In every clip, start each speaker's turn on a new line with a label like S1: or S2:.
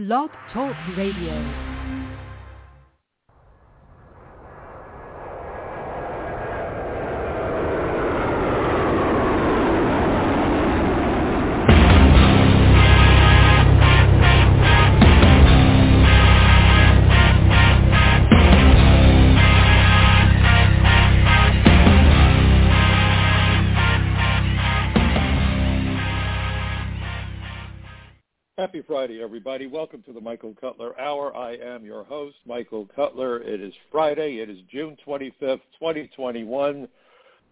S1: Blog Talk Radio.
S2: Friday, everybody. Welcome to the Michael Cutler Hour. I am your host, Michael Cutler. It is Friday. It is June 25th, 2021.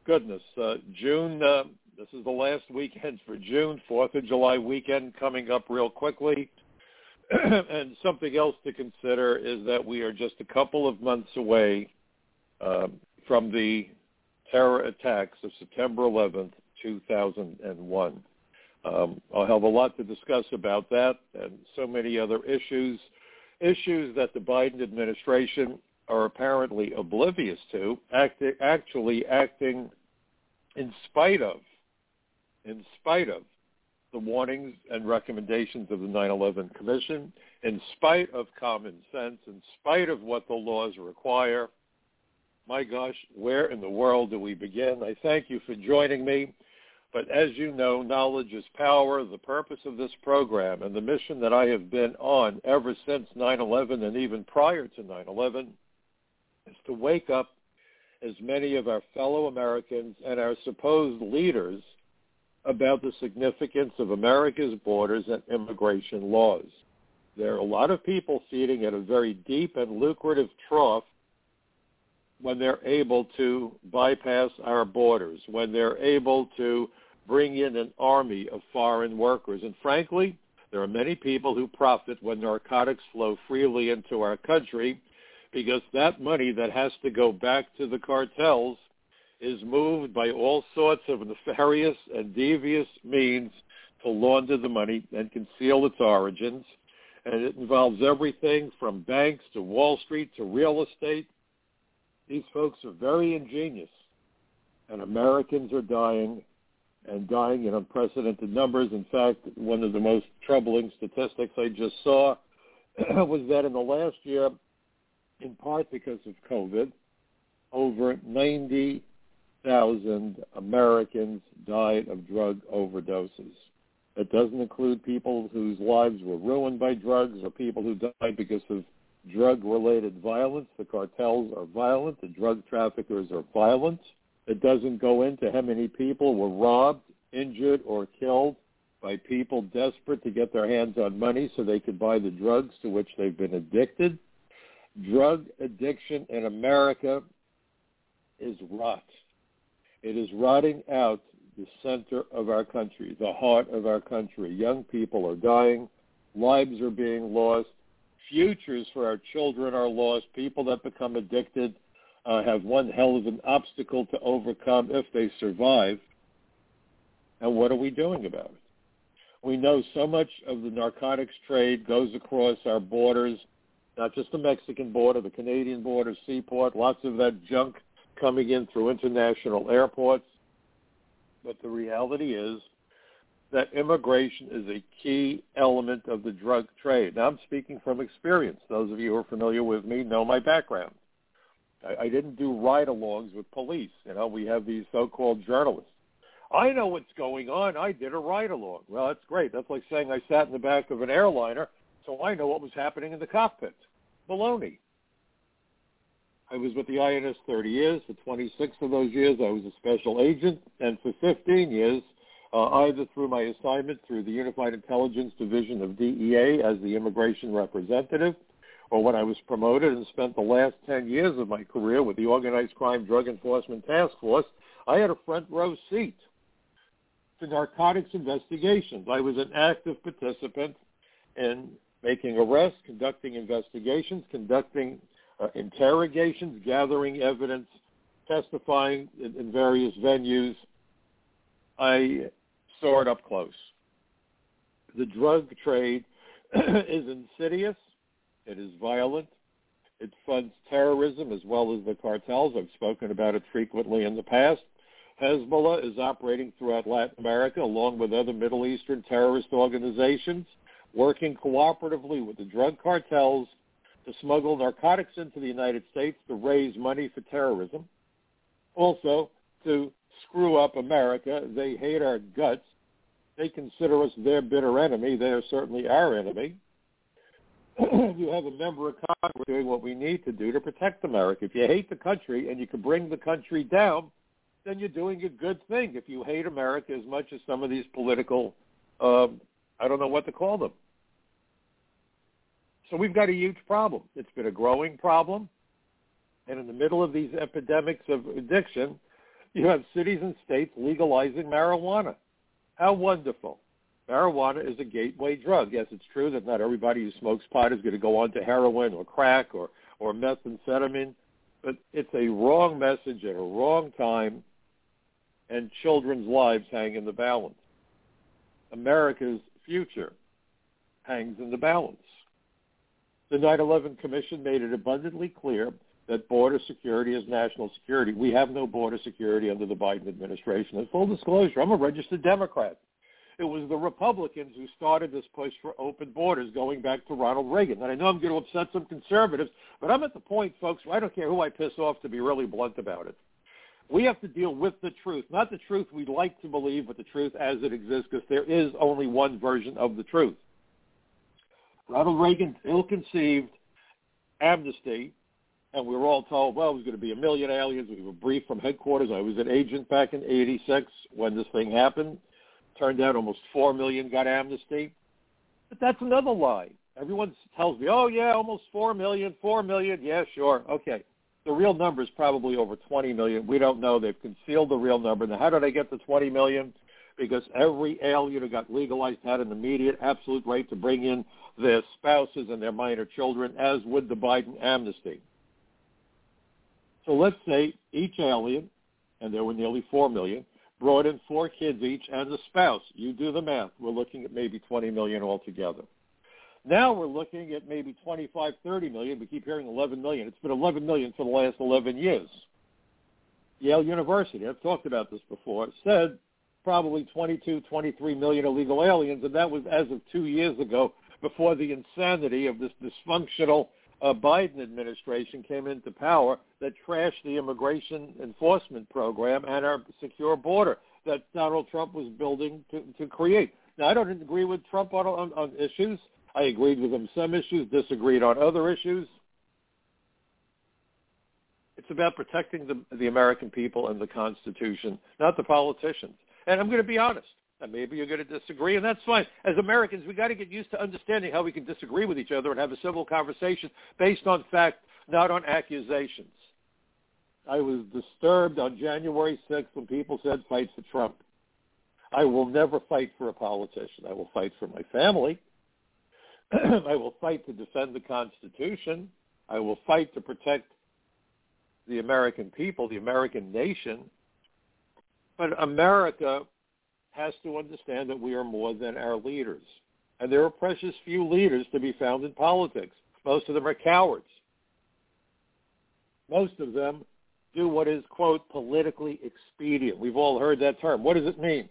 S2: Goodness, uh, June, uh, this is the last weekend for June, 4th of July weekend coming up real quickly. and something else to consider is that we are just a couple of months away uh, from the terror attacks of September 11th, 2001. Um, I'll have a lot to discuss about that and so many other issues, issues that the Biden administration are apparently oblivious to, act, actually acting in spite of, in spite of the warnings and recommendations of the 9/11 Commission, in spite of common sense, in spite of what the laws require. My gosh, where in the world do we begin? I thank you for joining me. But as you know, knowledge is power. The purpose of this program and the mission that I have been on ever since 9-11 and even prior to 9-11 is to wake up as many of our fellow Americans and our supposed leaders about the significance of America's borders and immigration laws. There are a lot of people feeding at a very deep and lucrative trough when they're able to bypass our borders, when they're able to bring in an army of foreign workers. And frankly, there are many people who profit when narcotics flow freely into our country because that money that has to go back to the cartels is moved by all sorts of nefarious and devious means to launder the money and conceal its origins. And it involves everything from banks to Wall Street to real estate these folks are very ingenious, and Americans are dying and dying in unprecedented numbers. In fact, one of the most troubling statistics I just saw was that in the last year, in part because of COVID, over 90,000 Americans died of drug overdoses. That doesn't include people whose lives were ruined by drugs or people who died because of drug-related violence. The cartels are violent. The drug traffickers are violent. It doesn't go into how many people were robbed, injured, or killed by people desperate to get their hands on money so they could buy the drugs to which they've been addicted. Drug addiction in America is rot. It is rotting out the center of our country, the heart of our country. Young people are dying. Lives are being lost futures for our children are lost. People that become addicted uh, have one hell of an obstacle to overcome if they survive. And what are we doing about it? We know so much of the narcotics trade goes across our borders, not just the Mexican border, the Canadian border, seaport, lots of that junk coming in through international airports. But the reality is that immigration is a key element of the drug trade. Now, I'm speaking from experience. Those of you who are familiar with me know my background. I, I didn't do ride-alongs with police. You know, we have these so-called journalists. I know what's going on. I did a ride-along. Well, that's great. That's like saying I sat in the back of an airliner, so I know what was happening in the cockpit. Baloney. I was with the INS 30 years. For 26 of those years, I was a special agent, and for 15 years, uh, either through my assignment through the Unified Intelligence Division of DEA as the immigration representative, or when I was promoted and spent the last 10 years of my career with the Organized Crime Drug Enforcement Task Force, I had a front row seat to narcotics investigations. I was an active participant in making arrests, conducting investigations, conducting uh, interrogations, gathering evidence, testifying in, in various venues. I it up close. The drug trade is insidious. It is violent. It funds terrorism as well as the cartels. I've spoken about it frequently in the past. Hezbollah is operating throughout Latin America along with other Middle Eastern terrorist organizations working cooperatively with the drug cartels to smuggle narcotics into the United States to raise money for terrorism. Also, to screw up America. They hate our guts. They consider us their bitter enemy. They are certainly our enemy. you have a member of Congress doing what we need to do to protect America. If you hate the country and you can bring the country down, then you're doing a good thing. If you hate America as much as some of these political, um, I don't know what to call them. So we've got a huge problem. It's been a growing problem. And in the middle of these epidemics of addiction, you have cities and states legalizing marijuana. How wonderful. Marijuana is a gateway drug. Yes, it's true that not everybody who smokes pot is going to go on to heroin or crack or, or methamphetamine, but it's a wrong message at a wrong time, and children's lives hang in the balance. America's future hangs in the balance. The 9-11 Commission made it abundantly clear that border security is national security. We have no border security under the Biden administration. And full disclosure, I'm a registered Democrat. It was the Republicans who started this push for open borders going back to Ronald Reagan. And I know I'm going to upset some conservatives, but I'm at the point, folks, I don't care who I piss off to be really blunt about it. We have to deal with the truth, not the truth we'd like to believe, but the truth as it exists, because there is only one version of the truth. Ronald Reagan ill-conceived amnesty and we were all told, well, was going to be a million aliens. We were briefed from headquarters. I was an agent back in 86 when this thing happened. Turned out almost 4 million got amnesty. But that's another lie. Everyone tells me, oh, yeah, almost 4 million, 4 million. Yeah, sure. Okay. The real number is probably over 20 million. We don't know. They've concealed the real number. Now, how did I get the 20 million? Because every alien who got legalized had an immediate absolute right to bring in their spouses and their minor children, as would the Biden amnesty. So let's say each alien, and there were nearly 4 million, brought in four kids each and a spouse. You do the math. We're looking at maybe 20 million altogether. Now we're looking at maybe 25, 30 million. We keep hearing 11 million. It's been 11 million for the last 11 years. Yale University, I've talked about this before, said probably 22, 23 million illegal aliens, and that was as of two years ago before the insanity of this dysfunctional uh, Biden administration came into power that trashed the immigration enforcement program and our secure border that Donald Trump was building to, to create. Now, I don't agree with Trump on, on, on issues. I agreed with him some issues, disagreed on other issues. It's about protecting the, the American people and the Constitution, not the politicians. And I'm going to be honest. And maybe you're going to disagree, and that's fine. As Americans, we got to get used to understanding how we can disagree with each other and have a civil conversation based on fact, not on accusations. I was disturbed on January 6th when people said fight for Trump. I will never fight for a politician. I will fight for my family. I will fight to defend the Constitution. I will fight to protect the American people, the American nation. But America has to understand that we are more than our leaders. And there are precious few leaders to be found in politics. Most of them are cowards. Most of them do what is, quote, politically expedient. We've all heard that term. What does it mean?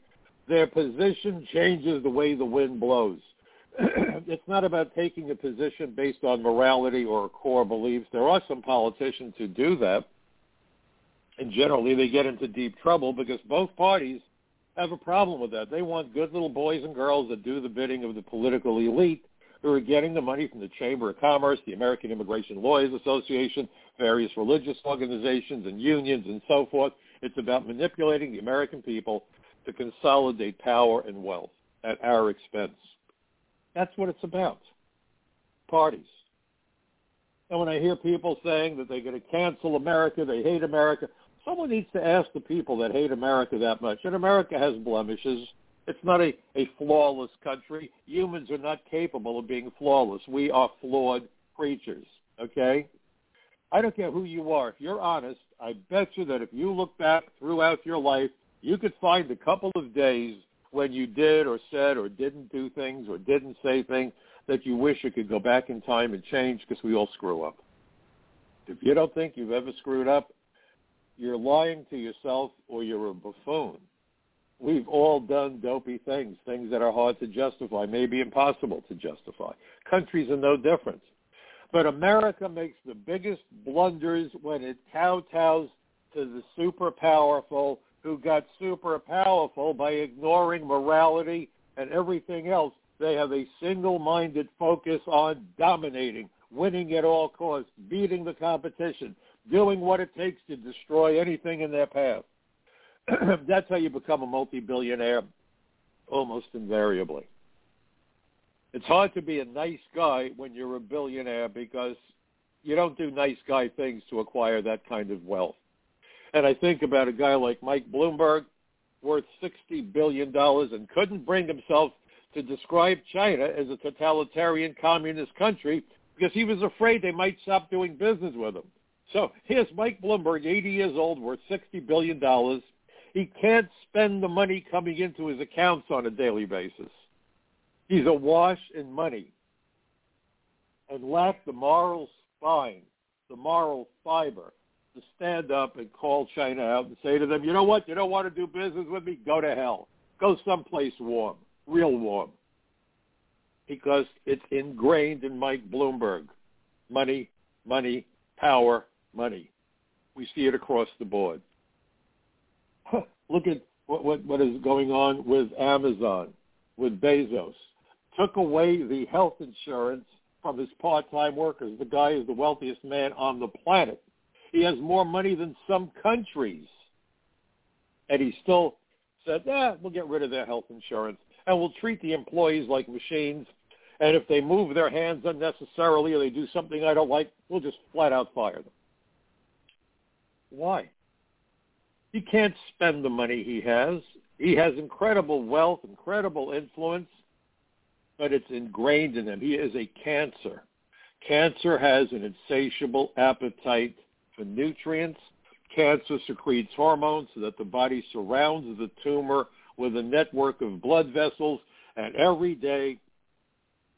S2: Their position changes the way the wind blows. it's not about taking a position based on morality or core beliefs. There are some politicians who do that. And generally they get into deep trouble because both parties have a problem with that. They want good little boys and girls that do the bidding of the political elite who are getting the money from the Chamber of Commerce, the American Immigration Lawyers Association, various religious organizations and unions and so forth. It's about manipulating the American people to consolidate power and wealth at our expense. That's what it's about. Parties. And when I hear people saying that they're going to cancel America, they hate America, someone needs to ask the people that hate America that much. And America has blemishes. It's not a, a flawless country. Humans are not capable of being flawless. We are flawed creatures, okay? I don't care who you are. If you're honest, I bet you that if you look back throughout your life, you could find a couple of days when you did or said or didn't do things or didn't say things that you wish you could go back in time and change because we all screw up. If you don't think you've ever screwed up, you're lying to yourself or you're a buffoon. We've all done dopey things, things that are hard to justify, maybe impossible to justify. Countries are no different. But America makes the biggest blunders when it kowtows to the super powerful who got super powerful by ignoring morality and everything else. They have a single-minded focus on dominating, winning at all costs, beating the competition, doing what it takes to destroy anything in their path. That's how you become a multi-billionaire almost invariably. It's hard to be a nice guy when you're a billionaire because you don't do nice guy things to acquire that kind of wealth. And I think about a guy like Mike Bloomberg, worth $60 billion, and couldn't bring himself to describe China as a totalitarian communist country because he was afraid they might stop doing business with him. So here's Mike Bloomberg, 80 years old, worth $60 billion. He can't spend the money coming into his accounts on a daily basis. He's awash in money and lacks the moral spine, the moral fiber to stand up and call China out and say to them, you know what, you don't want to do business with me? Go to hell. Go someplace warm, real warm. Because it's ingrained in Mike Bloomberg. Money, money, power, money. We see it across the board. Look at what, what, what is going on with Amazon, with Bezos. Took away the health insurance from his part-time workers. The guy is the wealthiest man on the planet. He has more money than some countries. And he still said, "Yeah, we'll get rid of their health insurance and we'll treat the employees like machines. And if they move their hands unnecessarily or they do something I don't like, we'll just flat out fire them. Why? He can't spend the money he has. He has incredible wealth, incredible influence, but it's ingrained in him. He is a cancer. Cancer has an insatiable appetite for nutrients. Cancer secretes hormones so that the body surrounds the tumor with a network of blood vessels, and every day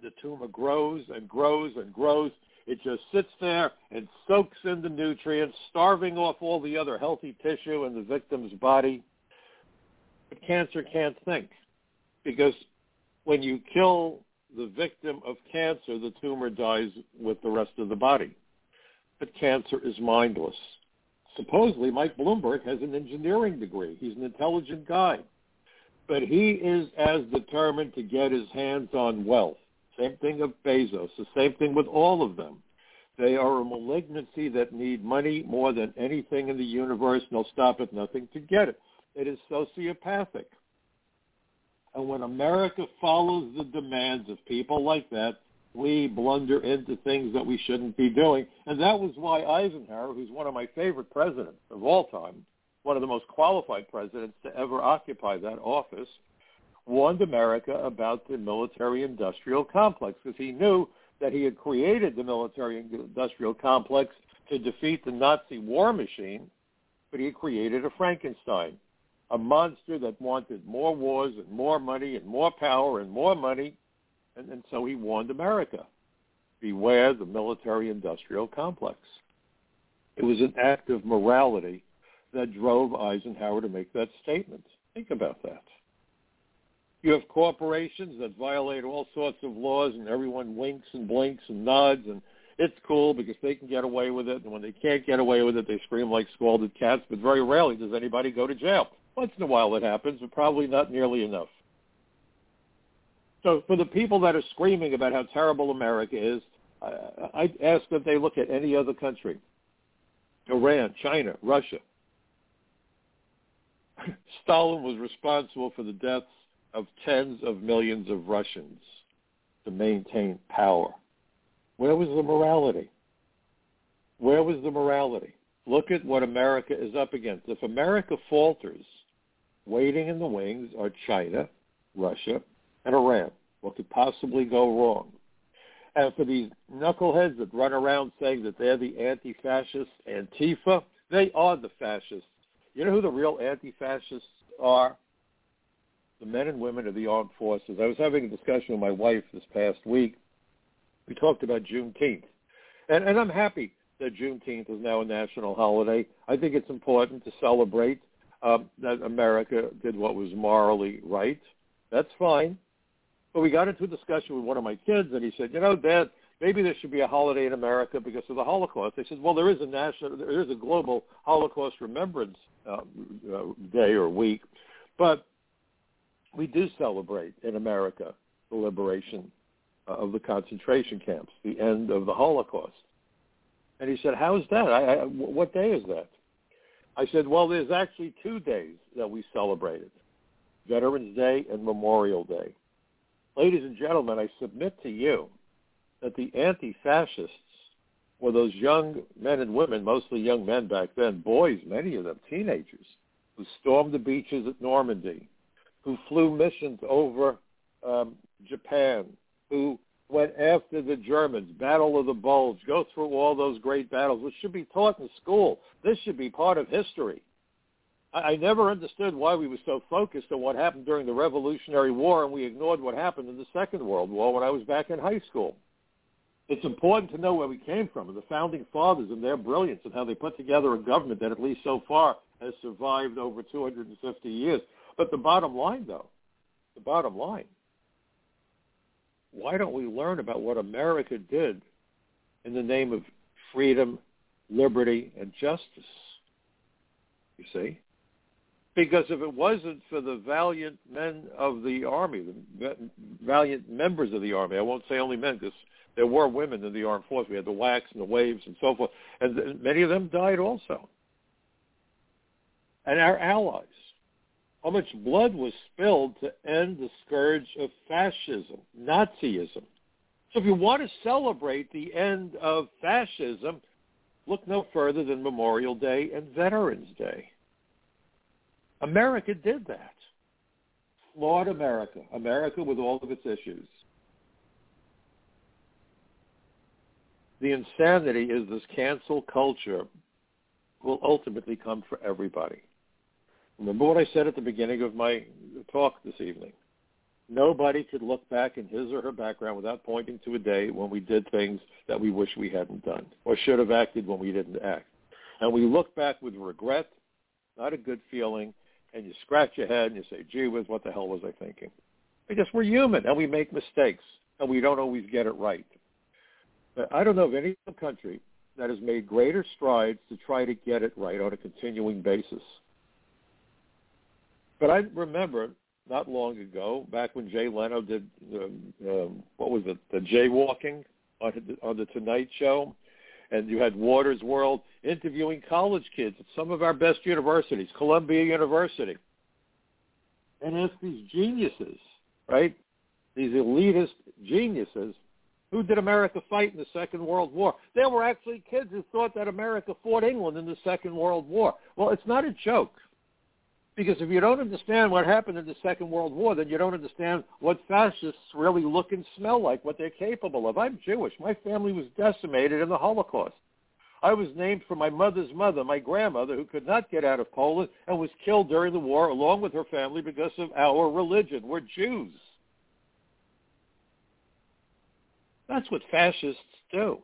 S2: the tumor grows and grows and grows. It just sits there and soaks in the nutrients, starving off all the other healthy tissue in the victim's body. But cancer can't think because when you kill the victim of cancer, the tumor dies with the rest of the body but cancer is mindless. Supposedly, Mike Bloomberg has an engineering degree. He's an intelligent guy. But he is as determined to get his hands on wealth. Same thing of Bezos. The same thing with all of them. They are a malignancy that need money more than anything in the universe, and they'll stop at nothing to get it. It is sociopathic. And when America follows the demands of people like that, we blunder into things that we shouldn't be doing. And that was why Eisenhower, who's one of my favorite presidents of all time, one of the most qualified presidents to ever occupy that office, warned America about the military-industrial complex because he knew that he had created the military-industrial complex to defeat the Nazi war machine, but he had created a Frankenstein, a monster that wanted more wars and more money and more power and more money and, and so he warned America, beware the military-industrial complex. It was an act of morality that drove Eisenhower to make that statement. Think about that. You have corporations that violate all sorts of laws and everyone winks and blinks and nods and it's cool because they can get away with it. And when they can't get away with it, they scream like scalded cats. But very rarely does anybody go to jail. Once in a while it happens, but probably not nearly enough. So for the people that are screaming about how terrible America is, I ask that they look at any other country, Iran, China, Russia. Stalin was responsible for the deaths of tens of millions of Russians to maintain power. Where was the morality? Where was the morality? Look at what America is up against. If America falters, waiting in the wings are China, Russia, and Iran. What could possibly go wrong? And for these knuckleheads that run around saying that they're the anti-fascists, Antifa, they are the fascists. You know who the real anti-fascists are? The men and women of the armed forces. I was having a discussion with my wife this past week. We talked about Juneteenth. And, and I'm happy that Juneteenth is now a national holiday. I think it's important to celebrate um, that America did what was morally right. That's fine. But we got into a discussion with one of my kids, and he said, "You know, Dad, maybe there should be a holiday in America because of the Holocaust." I said, "Well, there is a national, there is a global Holocaust Remembrance uh, uh, Day or week, but we do celebrate in America the liberation of the concentration camps, the end of the Holocaust." And he said, "How is that? I, I, what day is that?" I said, "Well, there's actually two days that we celebrated: Veterans Day and Memorial Day." Ladies and gentlemen, I submit to you that the anti-fascists were those young men and women, mostly young men back then, boys, many of them, teenagers, who stormed the beaches at Normandy, who flew missions over um, Japan, who went after the Germans, Battle of the Bulge, go through all those great battles, which should be taught in school. This should be part of history. I, never understood why we were so focused on what happened during the Revolutionary War and we ignored what happened in the Second World War when I was back in high school. It's important to know where we came from and the founding fathers and their brilliance and how they put together a government that at least so far has survived over 250 years. But the bottom line, though, the bottom line, why don't we learn about what America did in the name of freedom, liberty, and justice? You see? Because if it wasn't for the valiant men of the army, the valiant members of the army, I won't say only men because there were women in the armed force. We had the WACs and the waves and so forth, and many of them died also. And our allies, how much blood was spilled to end the scourge of fascism, Nazism. So if you want to celebrate the end of fascism, look no further than Memorial Day and Veterans Day. America did that. Flawed America. America with all of its issues. The insanity is this cancel culture will ultimately come for everybody. Remember what I said at the beginning of my talk this evening. Nobody could look back in his or her background without pointing to a day when we did things that we wish we hadn't done or should have acted when we didn't act. And we look back with regret, not a good feeling, and you scratch your head and you say, gee whiz, what the hell was I thinking? Because we're human and we make mistakes and we don't always get it right. But I don't know of any country that has made greater strides to try to get it right on a continuing basis. But I remember not long ago, back when Jay Leno did, um, um, what was it, the jaywalking on, on the Tonight Show, and you had Watters World interviewing college kids at some of our best universities, Columbia University, and ask these geniuses, right? These elitist geniuses, who did America fight in the Second World War? There were actually kids who thought that America fought England in the Second World War. Well, it's not a joke. Because if you don't understand what happened in the Second World War, then you don't understand what fascists really look and smell like, what they're capable of. I'm Jewish. My family was decimated in the Holocaust. I was named for my mother's mother, my grandmother, who could not get out of Poland and was killed during the war along with her family because of our religion. We're Jews. That's what fascists do.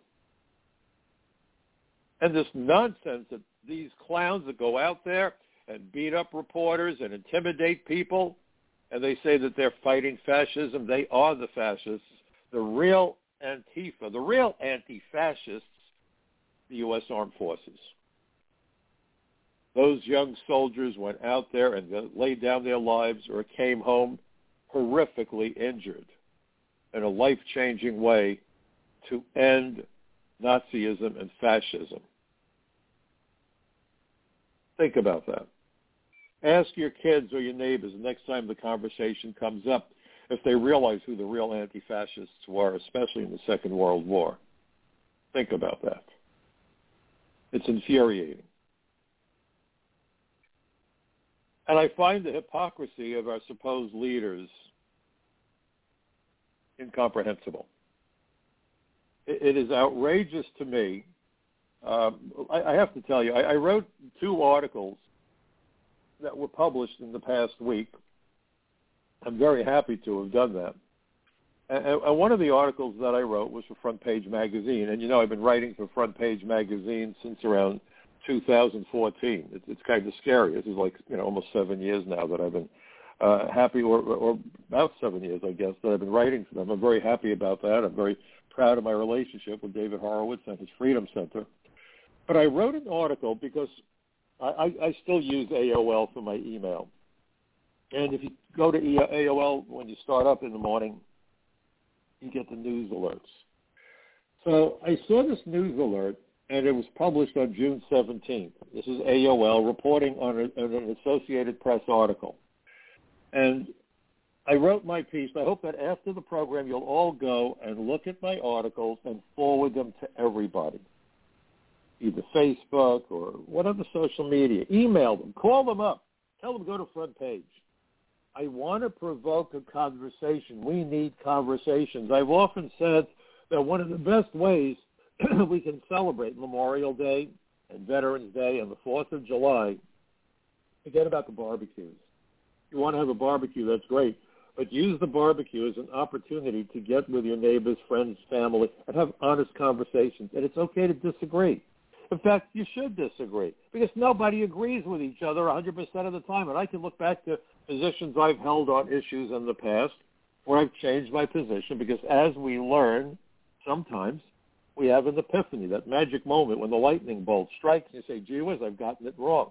S2: And this nonsense that these clowns that go out there and beat up reporters and intimidate people, and they say that they're fighting fascism. They are the fascists. The real Antifa, the real anti-fascists, the U.S. Armed Forces. Those young soldiers went out there and laid down their lives or came home horrifically injured in a life-changing way to end Nazism and fascism. Think about that. Ask your kids or your neighbors the next time the conversation comes up if they realize who the real anti-fascists were, especially in the Second World War. Think about that. It's infuriating. And I find the hypocrisy of our supposed leaders incomprehensible. It is outrageous to me. Um, I, have to tell you, I wrote two articles that were published in the past week. I'm very happy to have done that. And, and one of the articles that I wrote was for Front Page Magazine. And, you know, I've been writing for Front Page Magazine since around 2014. It's, it's kind of scary. This is like you know almost seven years now that I've been uh, happy, or, or about seven years, I guess, that I've been writing for them. I'm very happy about that. I'm very proud of my relationship with David Horowitz and his Freedom Center. But I wrote an article because I, I, still use AOL for my email. And if you go to AOL when you start up in the morning, you get the news alerts. So I saw this news alert, and it was published on June 17th. This is AOL reporting on, a, on an Associated Press article. And I wrote my piece. I hope that after the program you'll all go and look at my articles and forward them to everybody, either Facebook or whatever social media. Email them, call them up, tell them go to front page. I want to provoke a conversation. We need conversations. I've often said that one of the best ways we can celebrate Memorial Day and Veterans Day and the 4th of July, forget about the barbecues. You want to have a barbecue, that's great. But use the barbecue as an opportunity to get with your neighbors, friends, family, and have honest conversations. And it's okay to disagree. In fact, you should disagree because nobody agrees with each other 100% of the time. And I can look back to positions I've held on issues in the past where I've changed my position because as we learn, sometimes we have an epiphany, that magic moment when the lightning bolt strikes and you say, gee whiz, I've gotten it wrong.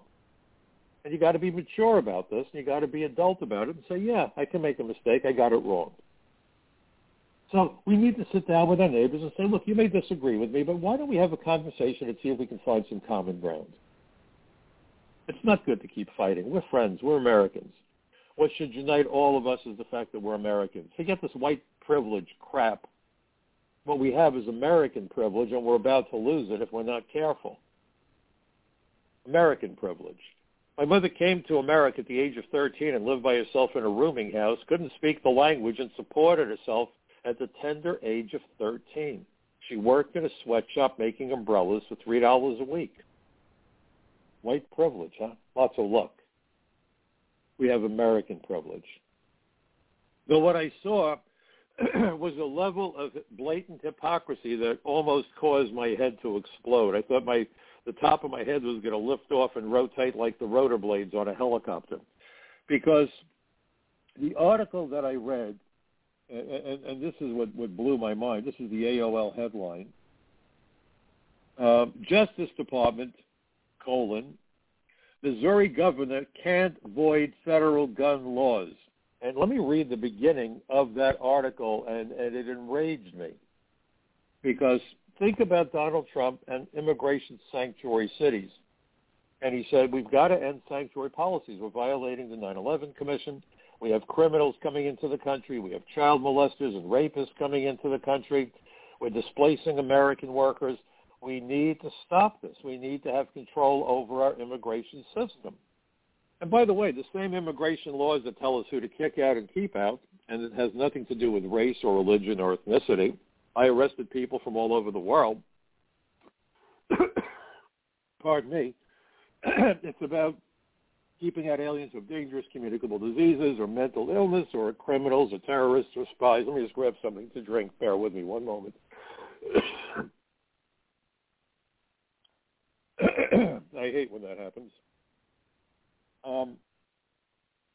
S2: And you got to be mature about this, and you got to be adult about it and say, yeah, I can make a mistake. I got it wrong. So we need to sit down with our neighbors and say, look, you may disagree with me, but why don't we have a conversation and see if we can find some common ground? It's not good to keep fighting. We're friends. We're Americans. What should unite all of us is the fact that we're Americans. Forget this white privilege crap. What we have is American privilege, and we're about to lose it if we're not careful. American privilege. My mother came to America at the age of 13 and lived by herself in a rooming house, couldn't speak the language, and supported herself at the tender age of 13. She worked in a sweatshop making umbrellas for $3 a week. White privilege, huh? Lots of luck. We have American privilege. Though what I saw was a level of blatant hypocrisy that almost caused my head to explode. I thought my the top of my head was going to lift off and rotate like the rotor blades on a helicopter. Because the article that I read, and, and, and this is what, what blew my mind, this is the AOL headline, uh, Justice Department, colon, Missouri governor can't void federal gun laws. And let me read the beginning of that article, and, and it enraged me. Because think about Donald Trump and immigration sanctuary cities. And he said, we've got to end sanctuary policies. We're violating the 9-11 Commission. We have criminals coming into the country. We have child molesters and rapists coming into the country. We're displacing American workers. We need to stop this. We need to have control over our immigration system. And by the way, the same immigration laws that tell us who to kick out and keep out, and it has nothing to do with race or religion or ethnicity, I arrested people from all over the world. Pardon me. it's about keeping out aliens with dangerous communicable diseases or mental illness or criminals or terrorists or spies. Let me just grab something to drink. Bear with me one moment. I hate when that happens. Um,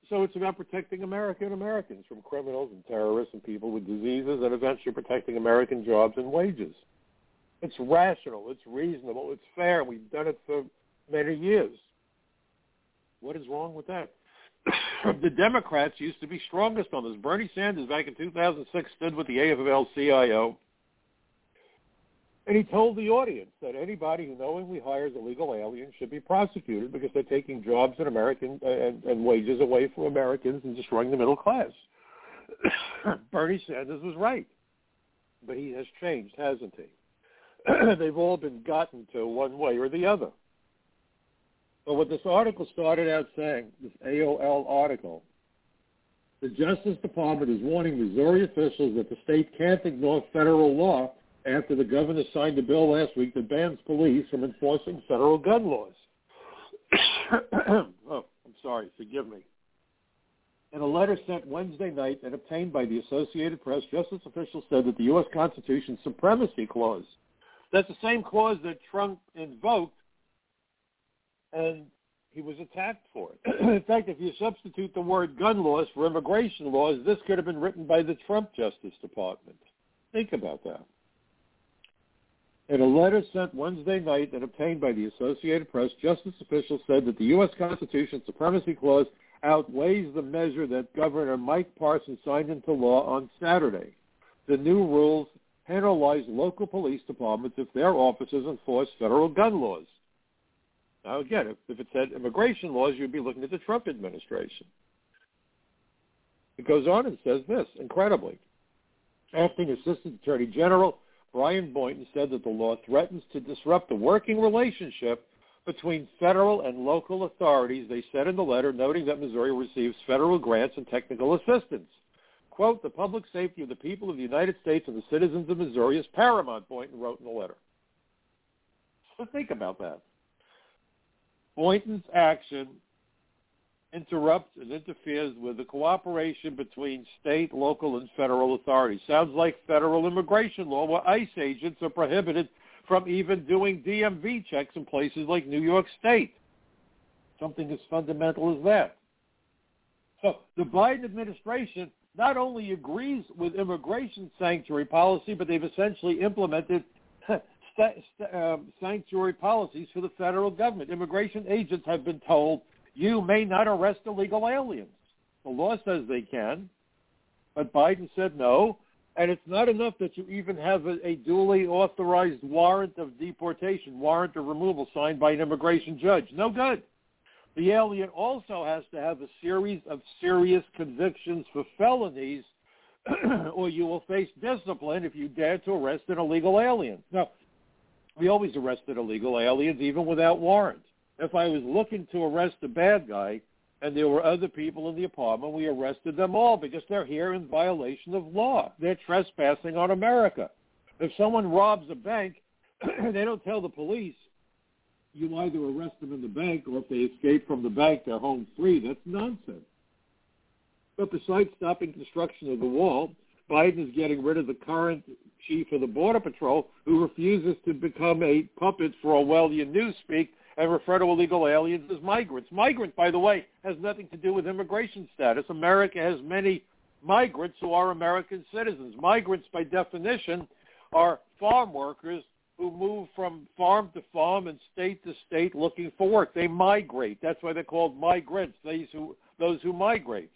S2: so it's about protecting American Americans from criminals and terrorists and people with diseases and eventually protecting American jobs and wages. It's rational. It's reasonable. It's fair. We've done it for many years. What is wrong with that? the Democrats used to be strongest on this. Bernie Sanders back in 2006 stood with the AFL-CIO and he told the audience that anybody who knowingly hires illegal aliens should be prosecuted because they're taking jobs and American uh, and, and wages away from Americans and destroying the middle class. Bernie Sanders was right, but he has changed, hasn't he? They've all been gotten to one way or the other. But what this article started out saying, this AOL article, the Justice Department is warning Missouri officials that the state can't ignore federal law after the governor signed a bill last week that bans police from enforcing federal gun laws. oh, I'm sorry. Forgive me. In a letter sent Wednesday night and obtained by the Associated Press, justice officials said that the U.S. Constitution's supremacy clause, that's the same clause that Trump invoked and he was attacked for it. In fact, if you substitute the word gun laws for immigration laws, this could have been written by the Trump Justice Department. Think about that. In a letter sent Wednesday night and obtained by the Associated Press, justice officials said that the U.S. Constitution Supremacy Clause outweighs the measure that Governor Mike Parsons signed into law on Saturday. The new rules penalize local police departments if their officers enforce federal gun laws. Now, again, if, if it said immigration laws, you'd be looking at the Trump administration. It goes on and says this, incredibly. Acting Assistant Attorney General Brian Boynton said that the law threatens to disrupt the working relationship between federal and local authorities, they said in the letter, noting that Missouri receives federal grants and technical assistance. Quote, the public safety of the people of the United States and the citizens of Missouri is paramount, Boynton wrote in the letter. So think about that. Boynton's action interrupts and interferes with the cooperation between state, local, and federal authorities. Sounds like federal immigration law where ICE agents are prohibited from even doing DMV checks in places like New York State. Something as fundamental as that. So the Biden administration not only agrees with immigration sanctuary policy, but they've essentially implemented Um, sanctuary policies for the federal government. Immigration agents have been told you may not arrest illegal aliens. The law says they can, but Biden said no. And it's not enough that you even have a, a duly authorized warrant of deportation, warrant of removal signed by an immigration judge. No good. The alien also has to have a series of serious convictions for felonies, or you will face discipline if you dare to arrest an illegal alien. Now, we always arrested illegal aliens even without warrants if I was looking to arrest a bad guy and there were other people in the apartment, we arrested them all because they're here in violation of law. They're trespassing on America. If someone robs a bank, they don't tell the police, you either arrest them in the bank or if they escape from the bank, they're home free. That's nonsense. But besides stopping construction of the wall, Biden is getting rid of the current chief of the Border Patrol who refuses to become a puppet for Orwellian newspeak and refer to illegal aliens as migrants. Migrant, by the way, has nothing to do with immigration status. America has many migrants who are American citizens. Migrants, by definition, are farm workers who move from farm to farm and state to state looking for work. They migrate. That's why they're called migrants, those who, those who migrate.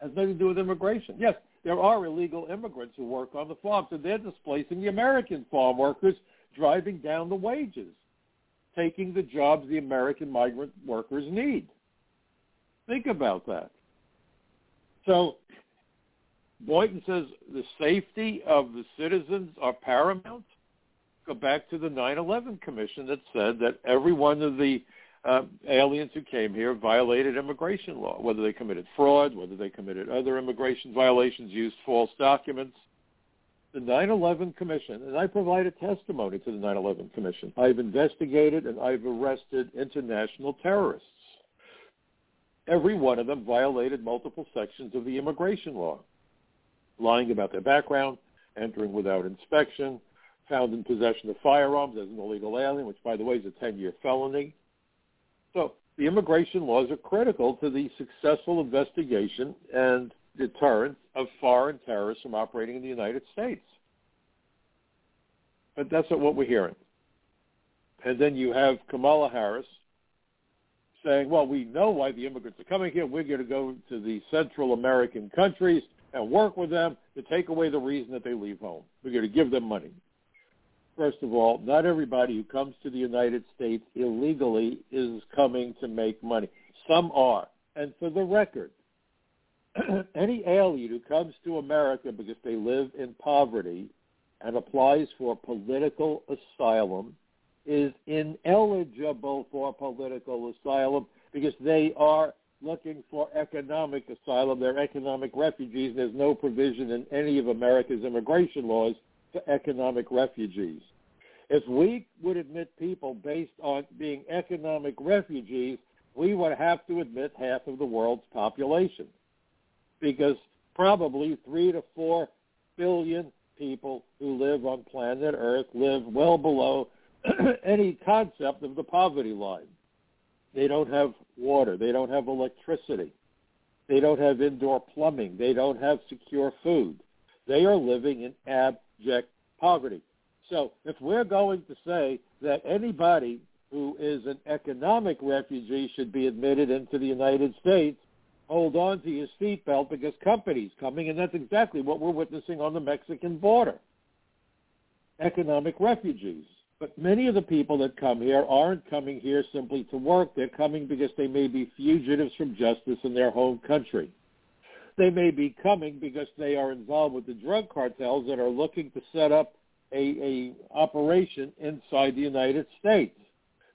S2: Has nothing to do with immigration. Yes, there are illegal immigrants who work on the farms, and they're displacing the American farm workers, driving down the wages taking the jobs the American migrant workers need. Think about that. So Boynton says the safety of the citizens are paramount. Go back to the 9/11 Commission that said that every one of the uh, aliens who came here violated immigration law, whether they committed fraud, whether they committed other immigration violations, used false documents the 9/11 Commission, and I provided testimony to the 9/11 Commission. I've investigated and I've arrested international terrorists. Every one of them violated multiple sections of the immigration law, lying about their background, entering without inspection, found in possession of firearms as an illegal alien, which, by the way, is a 10-year felony. The immigration laws are critical to the successful investigation and deterrence of foreign terrorists from operating in the United States. But that's not what we're hearing. And then you have Kamala Harris saying, well, we know why the immigrants are coming here. We're going to go to the Central American countries and work with them to take away the reason that they leave home. We're going to give them money. First of all, not everybody who comes to the United States illegally is coming to make money. Some are. And for the record, any alien who comes to America because they live in poverty and applies for political asylum is ineligible for political asylum because they are looking for economic asylum. They're economic refugees. There's no provision in any of America's immigration laws for economic refugees. If we would admit people based on being economic refugees, we would have to admit half of the world's population because probably three to four billion people who live on planet Earth live well below any concept of the poverty line. They don't have water. They don't have electricity. They don't have indoor plumbing. They don't have secure food. They are living in abject poverty. So if we're going to say that anybody who is an economic refugee should be admitted into the United States, hold on to your seatbelt because companies coming, and that's exactly what we're witnessing on the Mexican border. Economic refugees. But many of the people that come here aren't coming here simply to work. They're coming because they may be fugitives from justice in their home country. They may be coming because they are involved with the drug cartels that are looking to set up a, a operation inside the United States.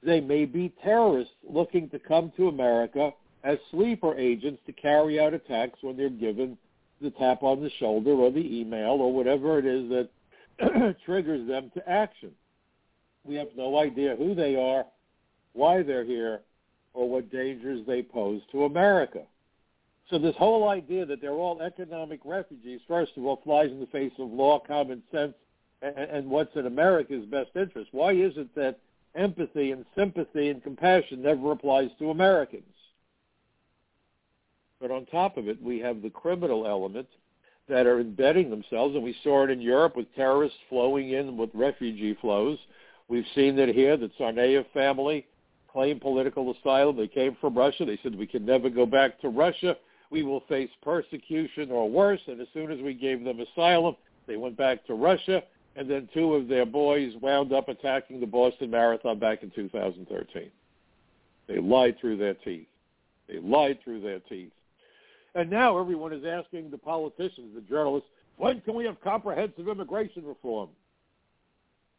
S2: They may be terrorists looking to come to America as sleeper agents to carry out attacks when they're given the tap on the shoulder or the email or whatever it is that triggers them to action. We have no idea who they are, why they're here, or what dangers they pose to America. So this whole idea that they're all economic refugees, first of all, flies in the face of law, common sense, and, and what's in America's best interest. Why is it that empathy and sympathy and compassion never applies to Americans? But on top of it, we have the criminal element that are embedding themselves, and we saw it in Europe with terrorists flowing in with refugee flows. We've seen that here. The Tsarnaev family claimed political asylum. They came from Russia. They said we can never go back to Russia. We will face persecution or worse. And as soon as we gave them asylum, they went back to Russia and then two of their boys wound up attacking the Boston Marathon back in 2013. They lied through their teeth. They lied through their teeth. And now everyone is asking the politicians, the journalists, when can we have comprehensive immigration reform?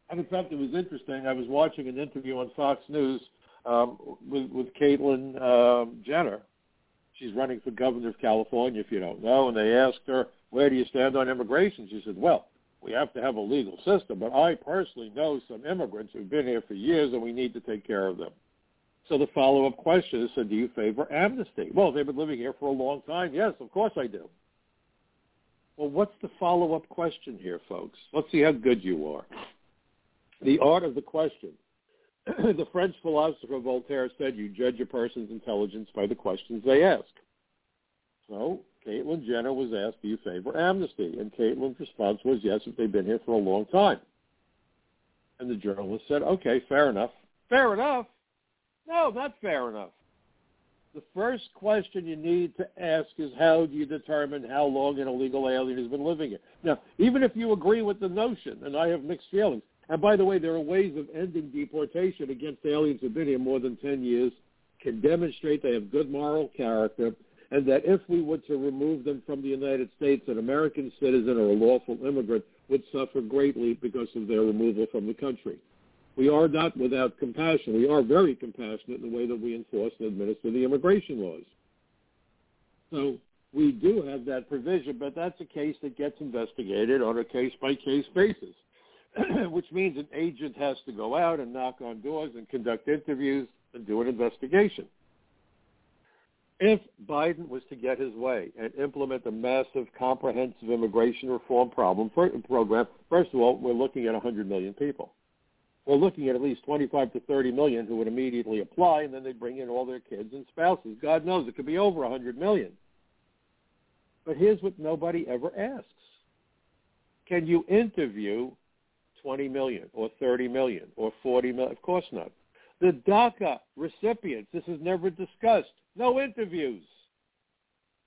S2: And in fact, it was interesting. I was watching an interview on Fox News um, with, with Caitlyn um, Jenner. She's running for governor of California, if you don't know. And they asked her, where do you stand on immigration? She said, well, we have to have a legal system, but I personally know some immigrants who've been here for years and we need to take care of them. So the follow-up question is, so do you favor amnesty? Well, they've been living here for a long time. Yes, of course I do. Well, what's the follow-up question here, folks? Let's see how good you are. The art of the question. The French philosopher Voltaire said, you judge a person's intelligence by the questions they ask. So Caitlyn Jenner was asked, do you favor amnesty? And Caitlyn's response was, yes, if they've been here for a long time. And the journalist said, okay, fair enough. Fair enough? No, not fair enough. The first question you need to ask is how do you determine how long an illegal alien has been living here? Now, even if you agree with the notion, and I have mixed feelings, and by the way, there are ways of ending deportation against aliens who've been here more than 10 years, can demonstrate they have good moral character, and that if we were to remove them from the United States, an American citizen or a lawful immigrant would suffer greatly because of their removal from the country. We are not without compassion. We are very compassionate in the way that we enforce and administer the immigration laws. So we do have that provision, but that's a case that gets investigated on a case-by-case basis, which means an agent has to go out and knock on doors and conduct interviews and do an investigation if Biden was to get his way and implement a massive comprehensive immigration reform problem program, first of all, we're looking at 100 million people. We're looking at at least 25 to 30 million who would immediately apply, and then they bring in all their kids and spouses. God knows it could be over 100 million. But here's what nobody ever asks. Can you interview 20 million or 30 million or 40 million? Of course not. The DACA recipients, this is never discussed. No interviews.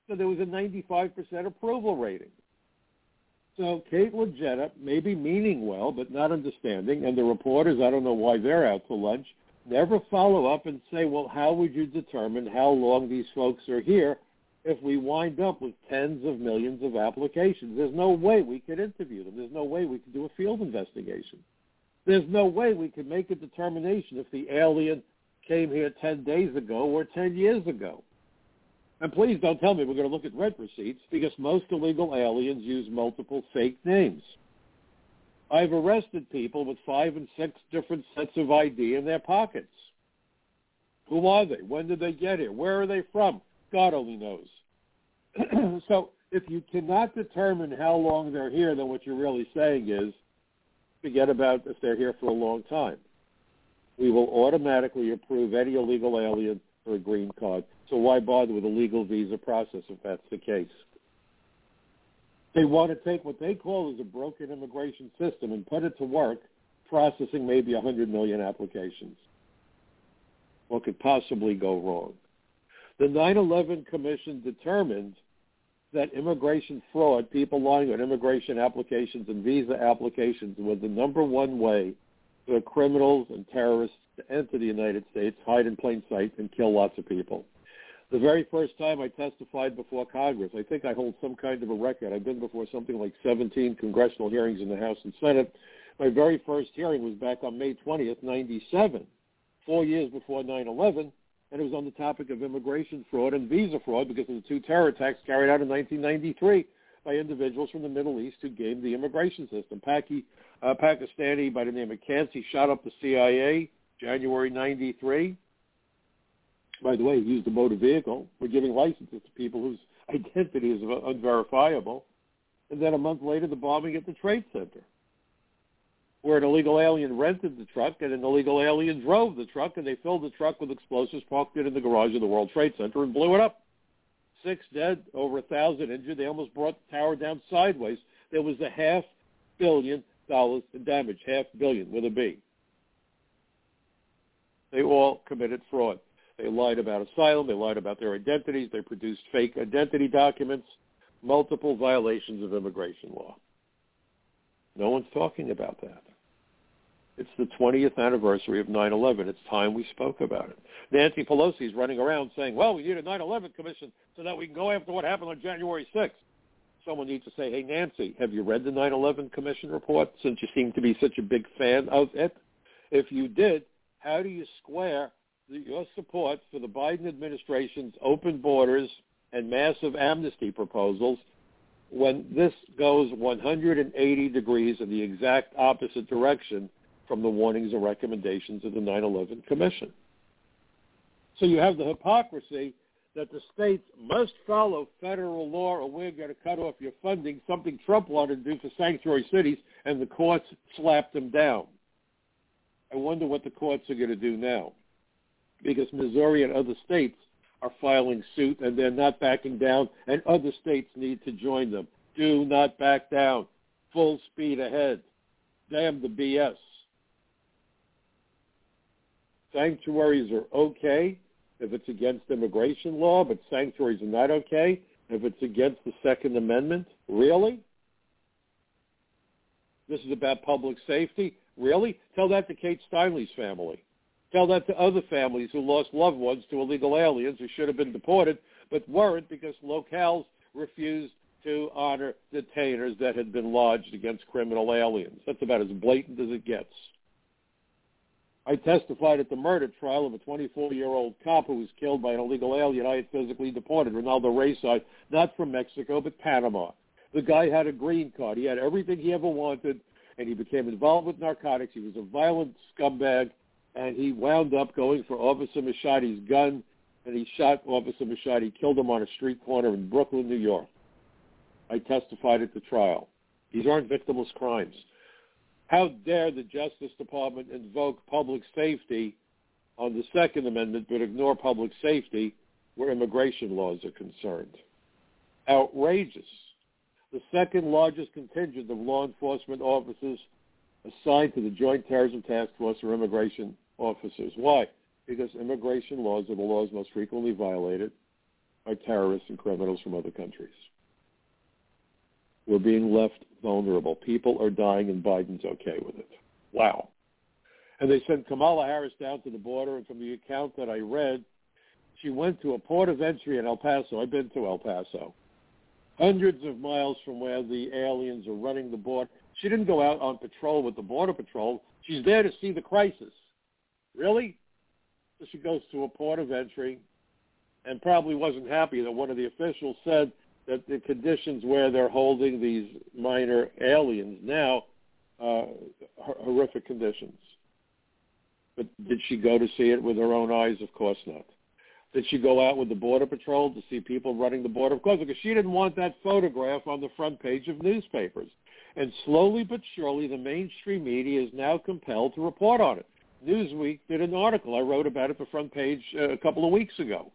S2: So there was a 95% approval rating. So Caitlyn Jenner may be meaning well, but not understanding, and the reporters, I don't know why they're out to lunch, never follow up and say, well, how would you determine how long these folks are here if we wind up with tens of millions of applications? There's no way we could interview them. There's no way we could do a field investigation. There's no way we could make a determination if the alien came here 10 days ago or 10 years ago. And please don't tell me we're going to look at rent receipts because most illegal aliens use multiple fake names. I've arrested people with five and six different sets of ID in their pockets. Who are they? When did they get here? Where are they from? God only knows. so if you cannot determine how long they're here, then what you're really saying is forget about if they're here for a long time. we will automatically approve any illegal alien for a green card. So why bother with a legal visa process if that's the case? They want to take what they call as a broken immigration system and put it to work processing maybe 100 million applications. What could possibly go wrong? The 9-11 Commission determined that immigration fraud, people lying on immigration applications and visa applications, was the number one way for criminals and terrorists to enter the United States, hide in plain sight, and kill lots of people. The very first time I testified before Congress, I think I hold some kind of a record. I've been before something like 17 congressional hearings in the House and Senate. My very first hearing was back on May 20th, 97, four years before 9-11, and it was on the topic of immigration fraud and visa fraud because of the two terror attacks carried out in 1993 by individuals from the Middle East who gamed the immigration system. Paki, uh, Pakistani by the name of Kansi shot up the CIA January 93. By the way, he used a motor vehicle. We're giving licenses to people whose identity is unverifiable. And then a month later, the bombing at the Trade Center where an illegal alien rented the truck and an illegal alien drove the truck and they filled the truck with explosives, parked it in the garage of the World Trade Center and blew it up. Six dead, over a thousand injured. They almost brought the tower down sideways. There was a half billion dollars in damage, half billion with a B. They all committed fraud. They lied about asylum. They lied about their identities. They produced fake identity documents, multiple violations of immigration law. No one's talking about that. It's the 20th anniversary of 9/11. It's time we spoke about it. Nancy Pelosi is running around saying, "Well, we need a 9/11 commission so that we can go after what happened on January 6th." Someone needs to say, "Hey, Nancy, have you read the 9/11 commission report? Since you seem to be such a big fan of it, if you did, how do you square the, your support for the Biden administration's open borders and massive amnesty proposals when this goes 180 degrees in the exact opposite direction from the warnings and recommendations of the 9-11 Commission. So you have the hypocrisy that the states must follow federal law or we're going to cut off your funding, something Trump wanted to do for sanctuary cities, and the courts slapped them down. I wonder what the courts are going to do now because Missouri and other states are filing suit and they're not backing down, and other states need to join them. Do not back down. Full speed ahead. Damn the BS. Sanctuaries are okay if it's against immigration law, but sanctuaries are not okay if it's against the Second Amendment. Really? This is about public safety? Really? Tell that to Kate Steinle's family. Tell that to other families who lost loved ones to illegal aliens who should have been deported but weren't because locales refused to honor detainers that had been lodged against criminal aliens. That's about as blatant as it gets. I testified at the murder trial of a 24-year-old cop who was killed by an illegal alien I had physically deported, Ronaldo Rayside, not from Mexico, but Panama. The guy had a green card. He had everything he ever wanted, and he became involved with narcotics. He was a violent scumbag, and he wound up going for Officer Machadi's gun, and he shot Officer Machadi, killed him on a street corner in Brooklyn, New York. I testified at the trial. These aren't victimless crimes. How dare the Justice Department invoke public safety on the Second Amendment but ignore public safety where immigration laws are concerned? Outrageous. The second largest contingent of law enforcement officers assigned to the Joint Terrorism Task Force are immigration officers. Why? Because immigration laws are the laws most frequently violated by terrorists and criminals from other countries. We're being left vulnerable. People are dying and Biden's okay with it. Wow. And they sent Kamala Harris down to the border, and from the account that I read, she went to a port of entry in El Paso. I've been to El Paso. Hundreds of miles from where the aliens are running the border. She didn't go out on patrol with the Border Patrol. She's there to see the crisis. Really? So she goes to a port of entry and probably wasn't happy that one of the officials said that the conditions where they're holding these minor aliens now, uh, horrific conditions. But did she go to see it with her own eyes? Of course not. Did she go out with the Border Patrol to see people running the border? Of course, because she didn't want that photograph on the front page of newspapers. And slowly but surely, the mainstream media is now compelled to report on it. Newsweek did an article. I wrote about it the front page uh, a couple of weeks ago.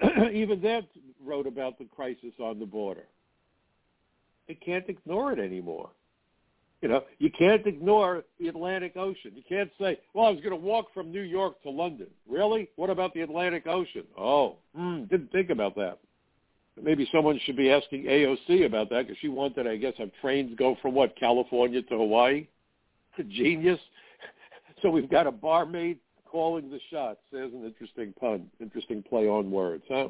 S2: Even that wrote about the crisis on the border. They can't ignore it anymore. You know, you can't ignore the Atlantic Ocean. You can't say, well, I was going to walk from New York to London. Really? What about the Atlantic Ocean? Oh, hmm, didn't think about that. Maybe someone should be asking AOC about that because she wanted, I guess, have trains go from what, California to Hawaii? Genius. So we've got a barmaid calling the shots. There's an interesting pun, interesting play on words, huh?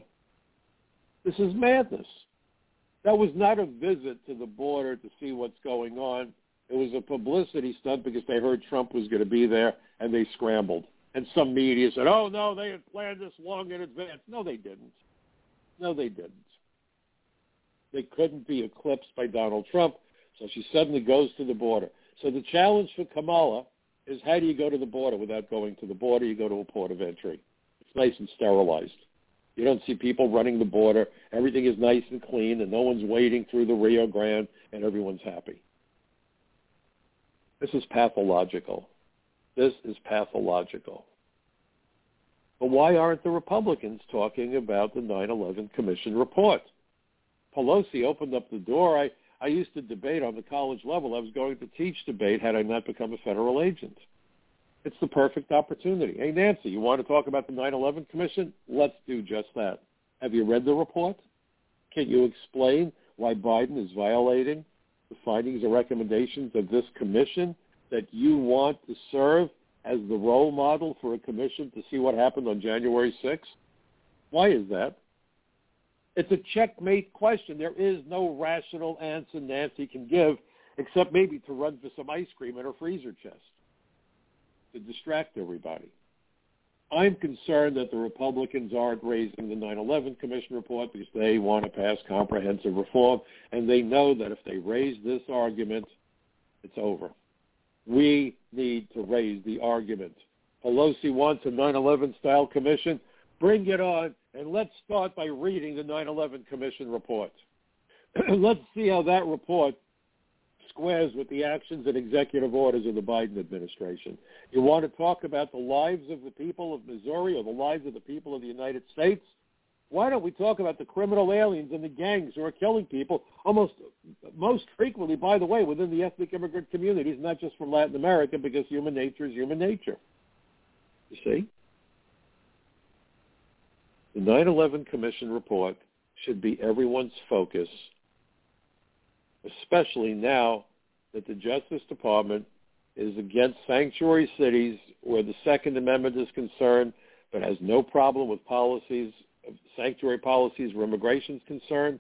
S2: This is madness. That was not a visit to the border to see what's going on. It was a publicity stunt because they heard Trump was going to be there and they scrambled. And some media said, oh, no, they had planned this long in advance. No, they didn't. No, they didn't. They couldn't be eclipsed by Donald Trump, so she suddenly goes to the border. So the challenge for Kamala is how do you go to the border without going to the border? You go to a port of entry. It's nice and sterilized. You don't see people running the border. Everything is nice and clean, and no one's wading through the Rio Grande, and everyone's happy. This is pathological. This is pathological. But why aren't the Republicans talking about the 9-11 Commission report? Pelosi opened up the door. I, I used to debate on the college level. I was going to teach debate had I not become a federal agent. It's the perfect opportunity. Hey, Nancy, you want to talk about the 9-11 Commission? Let's do just that. Have you read the report? Can you explain why Biden is violating the findings and recommendations of this commission that you want to serve as the role model for a commission to see what happened on January 6th? Why is that? It's a checkmate question. There is no rational answer Nancy can give except maybe to run for some ice cream in her freezer chest to distract everybody. I'm concerned that the Republicans aren't raising the 9-11 Commission report because they want to pass comprehensive reform, and they know that if they raise this argument, it's over. We need to raise the argument. Pelosi wants a 9-11 style commission. Bring it on, and let's start by reading the 9-11 Commission report. let's see how that report squares with the actions and executive orders of the Biden administration. You want to talk about the lives of the people of Missouri or the lives of the people of the United States? Why don't we talk about the criminal aliens and the gangs who are killing people almost most frequently, by the way, within the ethnic immigrant communities, not just from Latin America, because human nature is human nature. You see? The 9-11 Commission report should be everyone's focus, especially now that the Justice Department is against sanctuary cities where the Second Amendment is concerned, but has no problem with policies, sanctuary policies where immigration is concerned.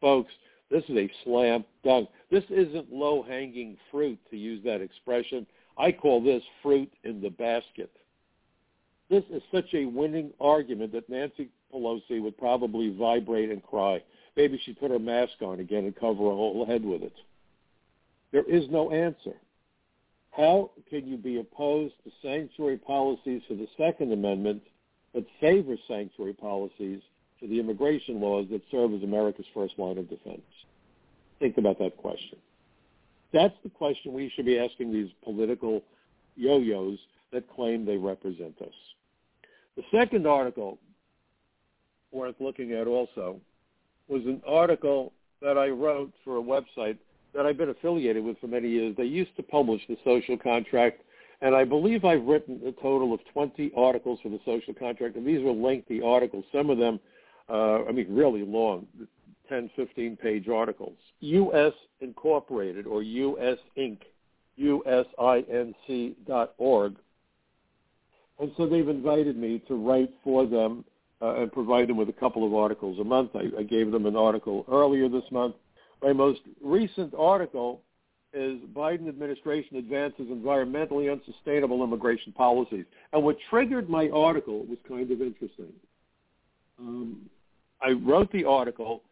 S2: Folks, this is a slam dunk. This isn't low-hanging fruit, to use that expression. I call this fruit in the basket. This is such a winning argument that Nancy Pelosi would probably vibrate and cry. Maybe she'd put her mask on again and cover her whole head with it. There is no answer. How can you be opposed to sanctuary policies for the Second Amendment but favor sanctuary policies for the immigration laws that serve as America's first line of defense? Think about that question. That's the question we should be asking these political yo-yos that claim they represent us. The second article worth looking at also was an article that I wrote for a website that I've been affiliated with for many years. They used to publish the social contract, and I believe I've written a total of 20 articles for the social contract, and these were lengthy articles. Some of them, uh, I mean, really long, 10, 15-page articles. U.S. Incorporated, or U.S. Inc., U-S-I-N-C dot org, and so they've invited me to write for them uh, and provide them with a couple of articles a month. I, I gave them an article earlier this month. My most recent article is Biden administration advances environmentally unsustainable immigration policies. And what triggered my article was kind of interesting. Um, I wrote the article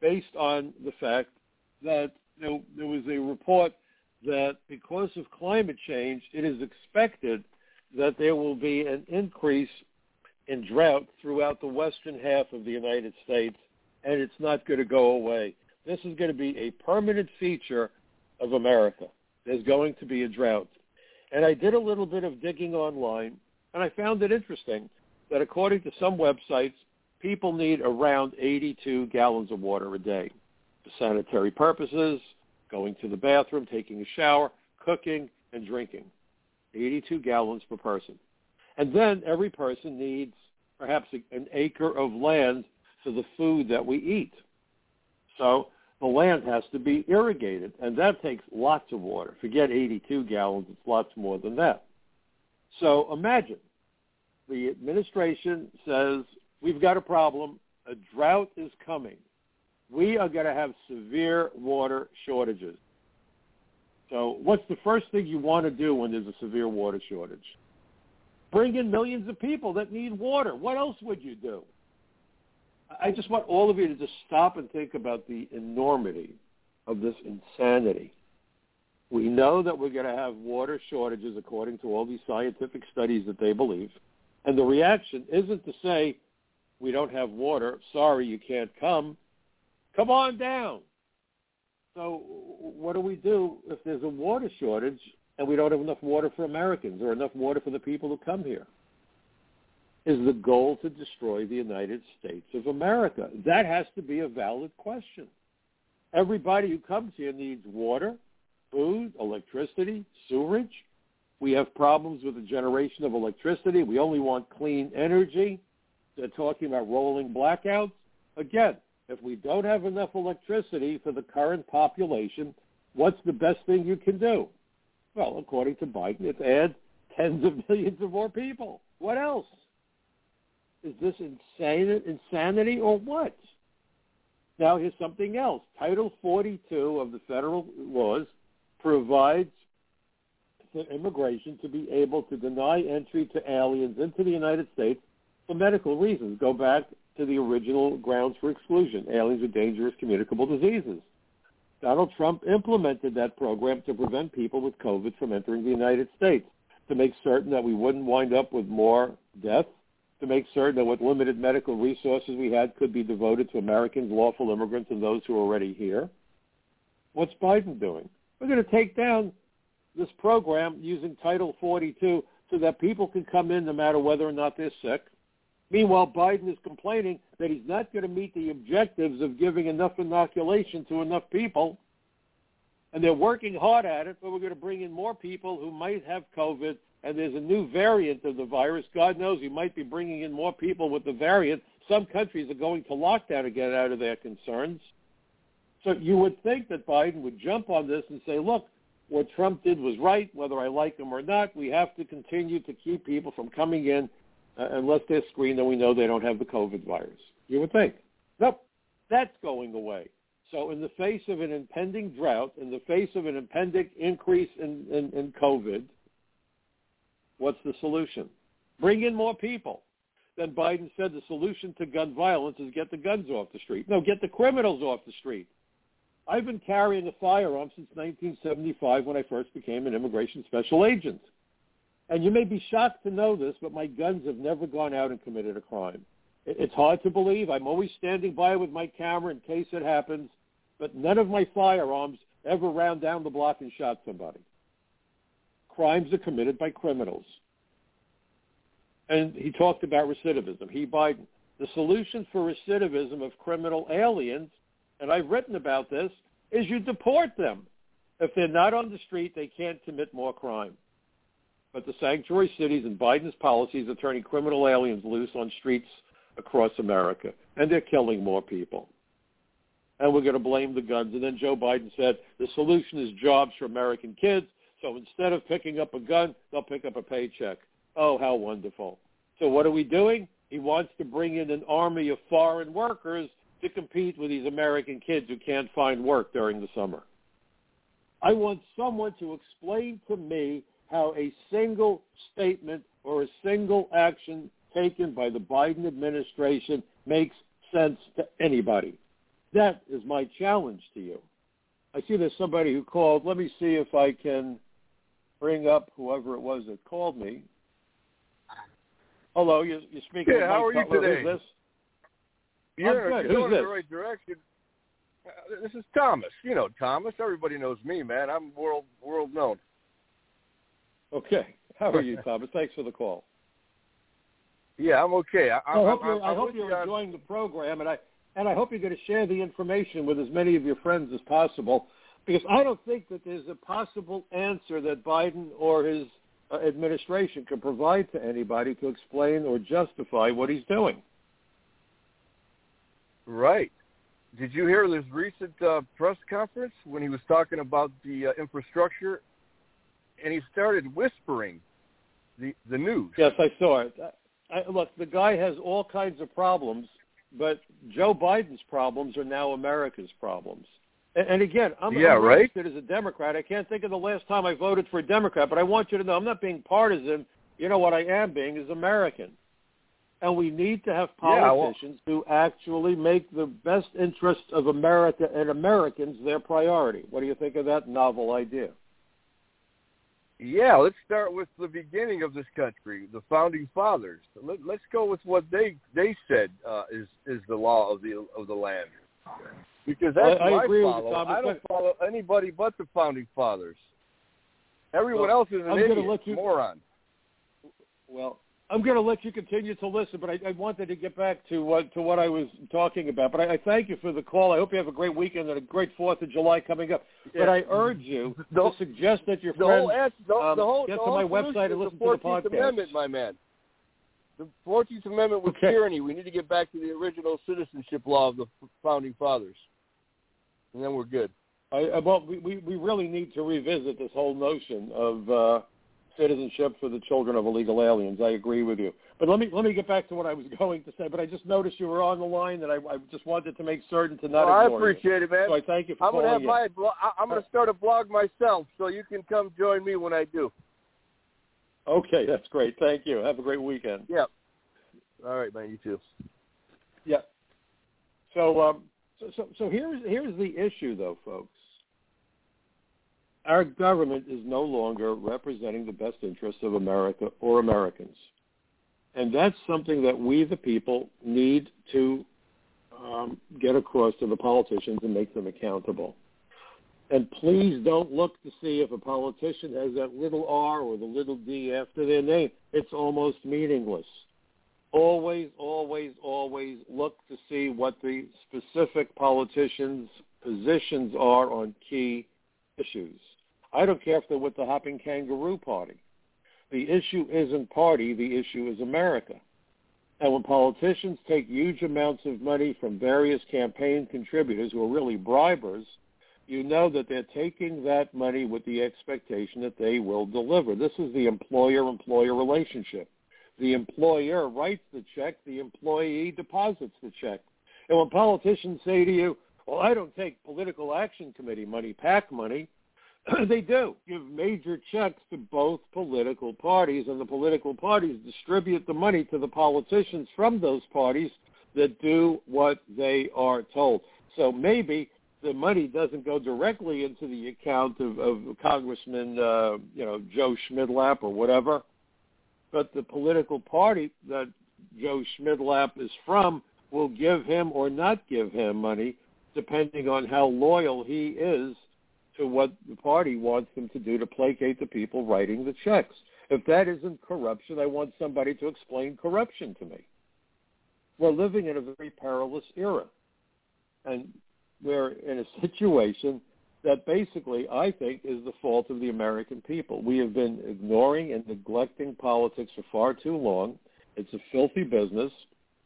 S2: based on the fact that you know, there was a report that because of climate change, it is expected that there will be an increase in drought throughout the western half of the United States, and it's not going to go away. This is going to be a permanent feature of America. There's going to be a drought. And I did a little bit of digging online, and I found it interesting that according to some websites, people need around 82 gallons of water a day for sanitary purposes, going to the bathroom, taking a shower, cooking, and drinking. 82 gallons per person. And then every person needs perhaps an acre of land for the food that we eat. So the land has to be irrigated, and that takes lots of water. Forget 82 gallons, it's lots more than that. So imagine the administration says, we've got a problem, a drought is coming. We are going to have severe water shortages. So what's the first thing you want to do when there's a severe water shortage? Bring in millions of people that need water. What else would you do? I just want all of you to just stop and think about the enormity of this insanity. We know that we're going to have water shortages according to all these scientific studies that they believe. And the reaction isn't to say, we don't have water. Sorry, you can't come. Come on down. So what do we do if there's a water shortage and we don't have enough water for Americans or enough water for the people who come here? Is the goal to destroy the United States of America? That has to be a valid question. Everybody who comes here needs water, food, electricity, sewerage. We have problems with the generation of electricity. We only want clean energy. They're talking about rolling blackouts. Again, if we don't have enough electricity for the current population, what's the best thing you can do? Well, according to Biden, it's add tens of millions of more people. What else? Is this insane, insanity or what? Now here's something else. Title 42 of the federal laws provides for immigration to be able to deny entry to aliens into the United States for medical reasons. Go back to the original grounds for exclusion, aliens with dangerous communicable diseases. Donald Trump implemented that program to prevent people with COVID from entering the United States, to make certain that we wouldn't wind up with more deaths, to make certain that what limited medical resources we had could be devoted to Americans, lawful immigrants, and those who are already here. What's Biden doing? We're going to take down this program using Title 42 so that people can come in no matter whether or not they're sick, Meanwhile, Biden is complaining that he's not going to meet the objectives of giving enough inoculation to enough people. And they're working hard at it, but we're going to bring in more people who might have COVID. And there's a new variant of the virus. God knows he might be bringing in more people with the variant. Some countries are going to lockdown to get out of their concerns. So you would think that Biden would jump on this and say, look, what Trump did was right, whether I like him or not. We have to continue to keep people from coming in Uh, unless they're screened and we know they don't have the COVID virus. You would think. Nope, that's going away. So in the face of an impending drought, in the face of an impending increase in, in, in COVID, what's the solution? Bring in more people. Then Biden said the solution to gun violence is get the guns off the street. No, get the criminals off the street. I've been carrying a firearm since 1975 when I first became an immigration special agent. And you may be shocked to know this, but my guns have never gone out and committed a crime. It's hard to believe. I'm always standing by with my camera in case it happens, but none of my firearms ever ran down the block and shot somebody. Crimes are committed by criminals. And he talked about recidivism. He, Biden. The solution for recidivism of criminal aliens, and I've written about this, is you deport them. If they're not on the street, they can't commit more crime but the sanctuary cities and Biden's policies are turning criminal aliens loose on streets across America, and they're killing more people. And we're going to blame the guns. And then Joe Biden said the solution is jobs for American kids. So instead of picking up a gun, they'll pick up a paycheck. Oh, how wonderful. So what are we doing? He wants to bring in an army of foreign workers to compete with these American kids who can't find work during the summer. I want someone to explain to me how a single statement or a single action taken by the Biden administration makes sense to anybody. That is my challenge to you. I see there's somebody who called. Let me see if I can bring up whoever it was that called me. Hello, you're, you're speaking.
S1: Yeah, how are you today?
S2: Who's this?
S1: You're
S2: I'm good.
S1: going
S2: Who's
S1: in the right direction. Uh, this is Thomas. You know Thomas. Everybody knows me, man. I'm world world known.
S2: Okay. How are you, Thomas? Thanks for the call.
S1: Yeah, I'm okay. I,
S2: I, I hope you're,
S1: I,
S2: I hope you're enjoying the program, and I and I hope you're going to share the information with as many of your friends as possible, because I don't think that there's a possible answer that Biden or his uh, administration can provide to anybody to explain or justify what he's doing.
S1: Right. Did you hear this recent uh, press conference when he was talking about the uh, infrastructure, and he started whispering the the news?
S2: Yes, I saw it. I, look, the guy has all kinds of problems, but Joe Biden's problems are now America's problems. And, and again, I'm,
S1: yeah,
S2: I'm
S1: right?
S2: registered as a Democrat. I can't think of the last time I voted for a Democrat, but I want you to know I'm not being partisan. You know what I am being is American. And we need to have politicians
S1: yeah,
S2: well, who actually make the best interests of America and Americans their priority. What do you think of that novel idea?
S1: Yeah, let's start with the beginning of this country, the founding fathers. Let, us go with what they they said uh, is is the law of the of the land, because that's
S2: I, I agree
S1: I follow.
S2: With.
S1: I don't follow anybody but the founding fathers. Everyone
S2: well,
S1: else is an
S2: I'm
S1: idiot,
S2: let you,
S1: moron.
S2: Well, I'm going to let you continue to listen, but I, I wanted to get back to what to what I was talking about. But I, I thank you for the call. I hope you have a great weekend and a great Fourth of July coming up.
S1: Yeah.
S2: But I urge you to suggest that your
S1: the
S2: friends
S1: whole
S2: um,
S1: the whole,
S2: get
S1: the
S2: to my website and listen
S1: the
S2: to the podcast.
S1: Amendment, my man. The Fourteenth Amendment was
S2: Okay.
S1: tyranny. We need to get back to the original citizenship law of the founding fathers, and then we're good.
S2: I, well, we, we we really need to revisit this whole notion of uh, citizenship for the children of illegal aliens. I agree with you. But let me let me get back to what I was going to say. But I just noticed you were on the line, and I, I just wanted to make certain to not
S1: Well, I
S2: ignore you.
S1: appreciate it, man.
S2: So I thank you for
S1: I'm gonna have my. Blo- I'm gonna start a blog myself, so you can come join me when I do.
S2: Okay, that's great. Thank you. Have a great weekend.
S1: Yeah. All right, man. You too.
S2: Yeah. So, um, so, so, so here's here's the issue, though, folks. Our government is no longer representing the best interests of America or Americans, and that's something that we, the people, need to um, get across to the politicians and make them accountable. And please don't look to see if a politician has that little R or the little D after their name. It's almost meaningless always, always, always look to see what the specific politicians' positions are on key issues. I don't care if they're with the Hopping Kangaroo Party. The issue isn't party, the issue is America. And when politicians take huge amounts of money from various campaign contributors who are really bribers, you know that they're taking that money with the expectation that they will deliver. This is the employer-employer relationship. The employer writes the check, the employee deposits the check. And when politicians say to you, well, I don't take political action committee money, PAC money, they do give major checks to both political parties, and the political parties distribute the money to the politicians from those parties that do what they are told. So maybe the money doesn't go directly into the account of, of Congressman, uh, you know, Joe Schmidlap or whatever, but the political party that Joe Schmidlap is from will give him or not give him money, depending on how loyal he is to what the party wants them to do to placate the people writing the checks. If that isn't corruption, I want somebody to explain corruption to me. We're living in a very perilous era. And we're in a situation that basically, I think, is the fault of the American people. We have been ignoring and neglecting politics for far too long. It's a filthy business.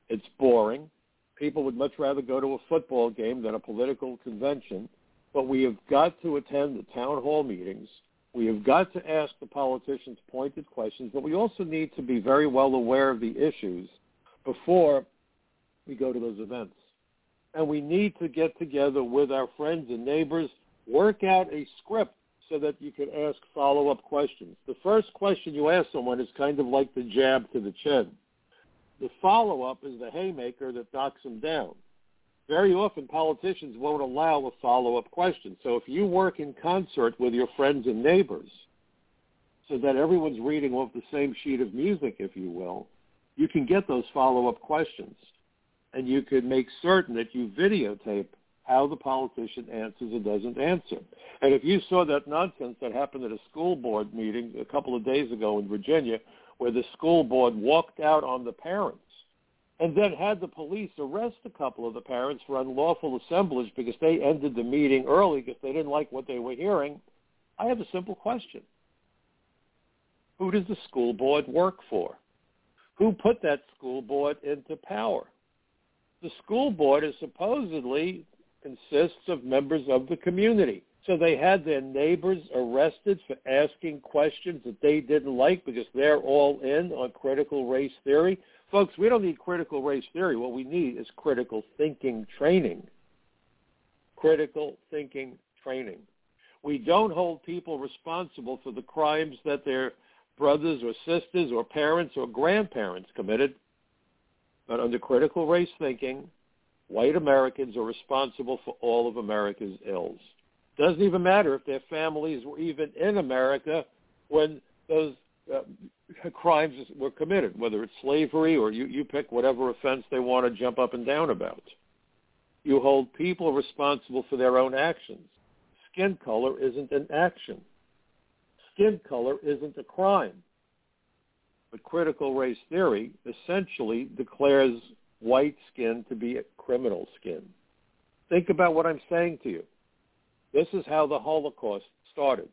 S2: It's boring. People would much rather go to a football game than a political convention. But we have got to attend the town hall meetings. We have got to ask the politicians pointed questions, but we also need to be very well aware of the issues before we go to those events. And we need to get together with our friends and neighbors, work out a script so that you can ask follow-up questions. The first question you ask someone is kind of like the jab to the chin. The follow-up is the haymaker that knocks them down. Very often politicians won't allow a follow-up question. So if you work in concert with your friends and neighbors so that everyone's reading off the same sheet of music, if you will, you can get those follow-up questions. And you could make certain that you videotape how the politician answers or doesn't answer. And if you saw that nonsense that happened at a school board meeting a couple of days ago in Virginia, where the school board walked out on the parents and then had the police arrest a couple of the parents for unlawful assemblage because they ended the meeting early because they didn't like what they were hearing, I have a simple question. Who does the school board work for? Who put that school board into power? The school board is supposedly consists of members of the community. So they had their neighbors arrested for asking questions that they didn't like because they're all in on critical race theory. Folks, we don't need critical race theory. What we need is critical thinking training. Critical thinking training. We don't hold people responsible for the crimes that their brothers or sisters or parents or grandparents committed. But under critical race thinking, white Americans are responsible for all of America's ills. Doesn't even matter if their families were even in America when those uh, crimes were committed, whether it's slavery or you, you pick whatever offense they want to jump up and down about. You hold people responsible for their own actions. Skin color isn't an action. Skin color isn't a crime. But critical race theory essentially declares white skin to be a criminal skin. Think about what I'm saying to you. This is how the Holocaust started.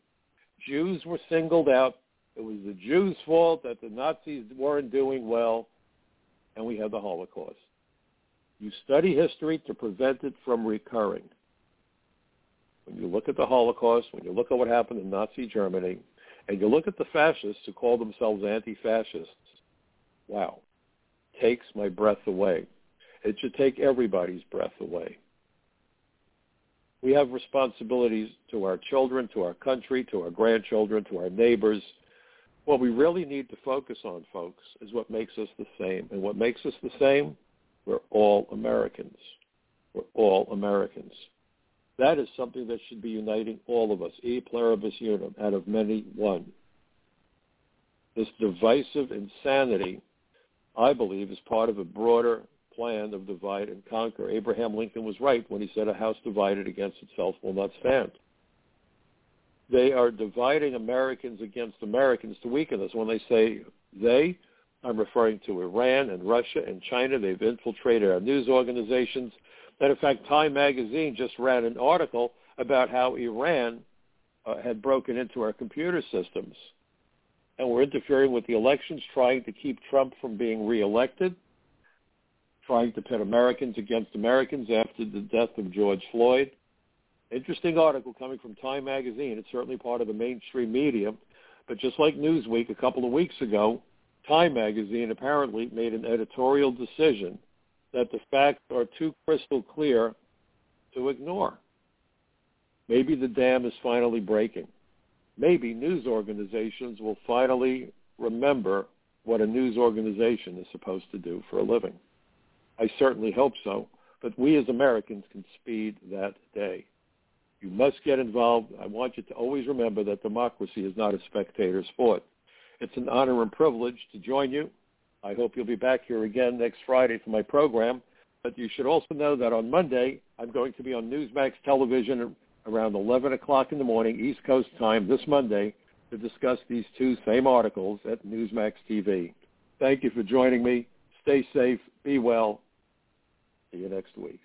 S2: Jews were singled out. It was the Jews' fault that the Nazis weren't doing well, and we had the Holocaust. You study history to prevent it from recurring. When you look at the Holocaust, when you look at what happened in Nazi Germany, and you look at the fascists who call themselves anti-fascists, wow, takes my breath away. It should take everybody's breath away. We have responsibilities to our children, to our country, to our grandchildren, to our neighbors. What we really need to focus on, folks, is what makes us the same. And what makes us the same? We're all Americans. We're all Americans. That is something that should be uniting all of us, e pluribus unum, out of many one. This divisive insanity, I believe, is part of a broader plan of divide and conquer. Abraham Lincoln was right when he said a house divided against itself will not stand. They are dividing Americans against Americans to weaken us. When they say they, I'm referring to Iran and Russia and China. They've infiltrated our news organizations. And in fact, Time magazine just ran an article about how Iran uh, had broken into our computer systems and were interfering with the elections, trying to keep Trump from being reelected trying to pit Americans against Americans after the death of George Floyd. Interesting article coming from Time Magazine. It's certainly part of the mainstream media. But just like Newsweek a couple of weeks ago, Time Magazine apparently made an editorial decision that the facts are too crystal clear to ignore. Maybe the dam is finally breaking. Maybe news organizations will finally remember what a news organization is supposed to do for a living. I certainly hope so. But we as Americans can speed that day. You must get involved. I want you to always remember that democracy is not a spectator sport. It's an honor and privilege to join you. I hope you'll be back here again next Friday for my program. But you should also know that on Monday, I'm going to be on Newsmax television around 11 o'clock in the morning, East Coast time, this Monday, to discuss these two same articles at Newsmax TV. Thank you for joining me. Stay safe. Be well. See you next week.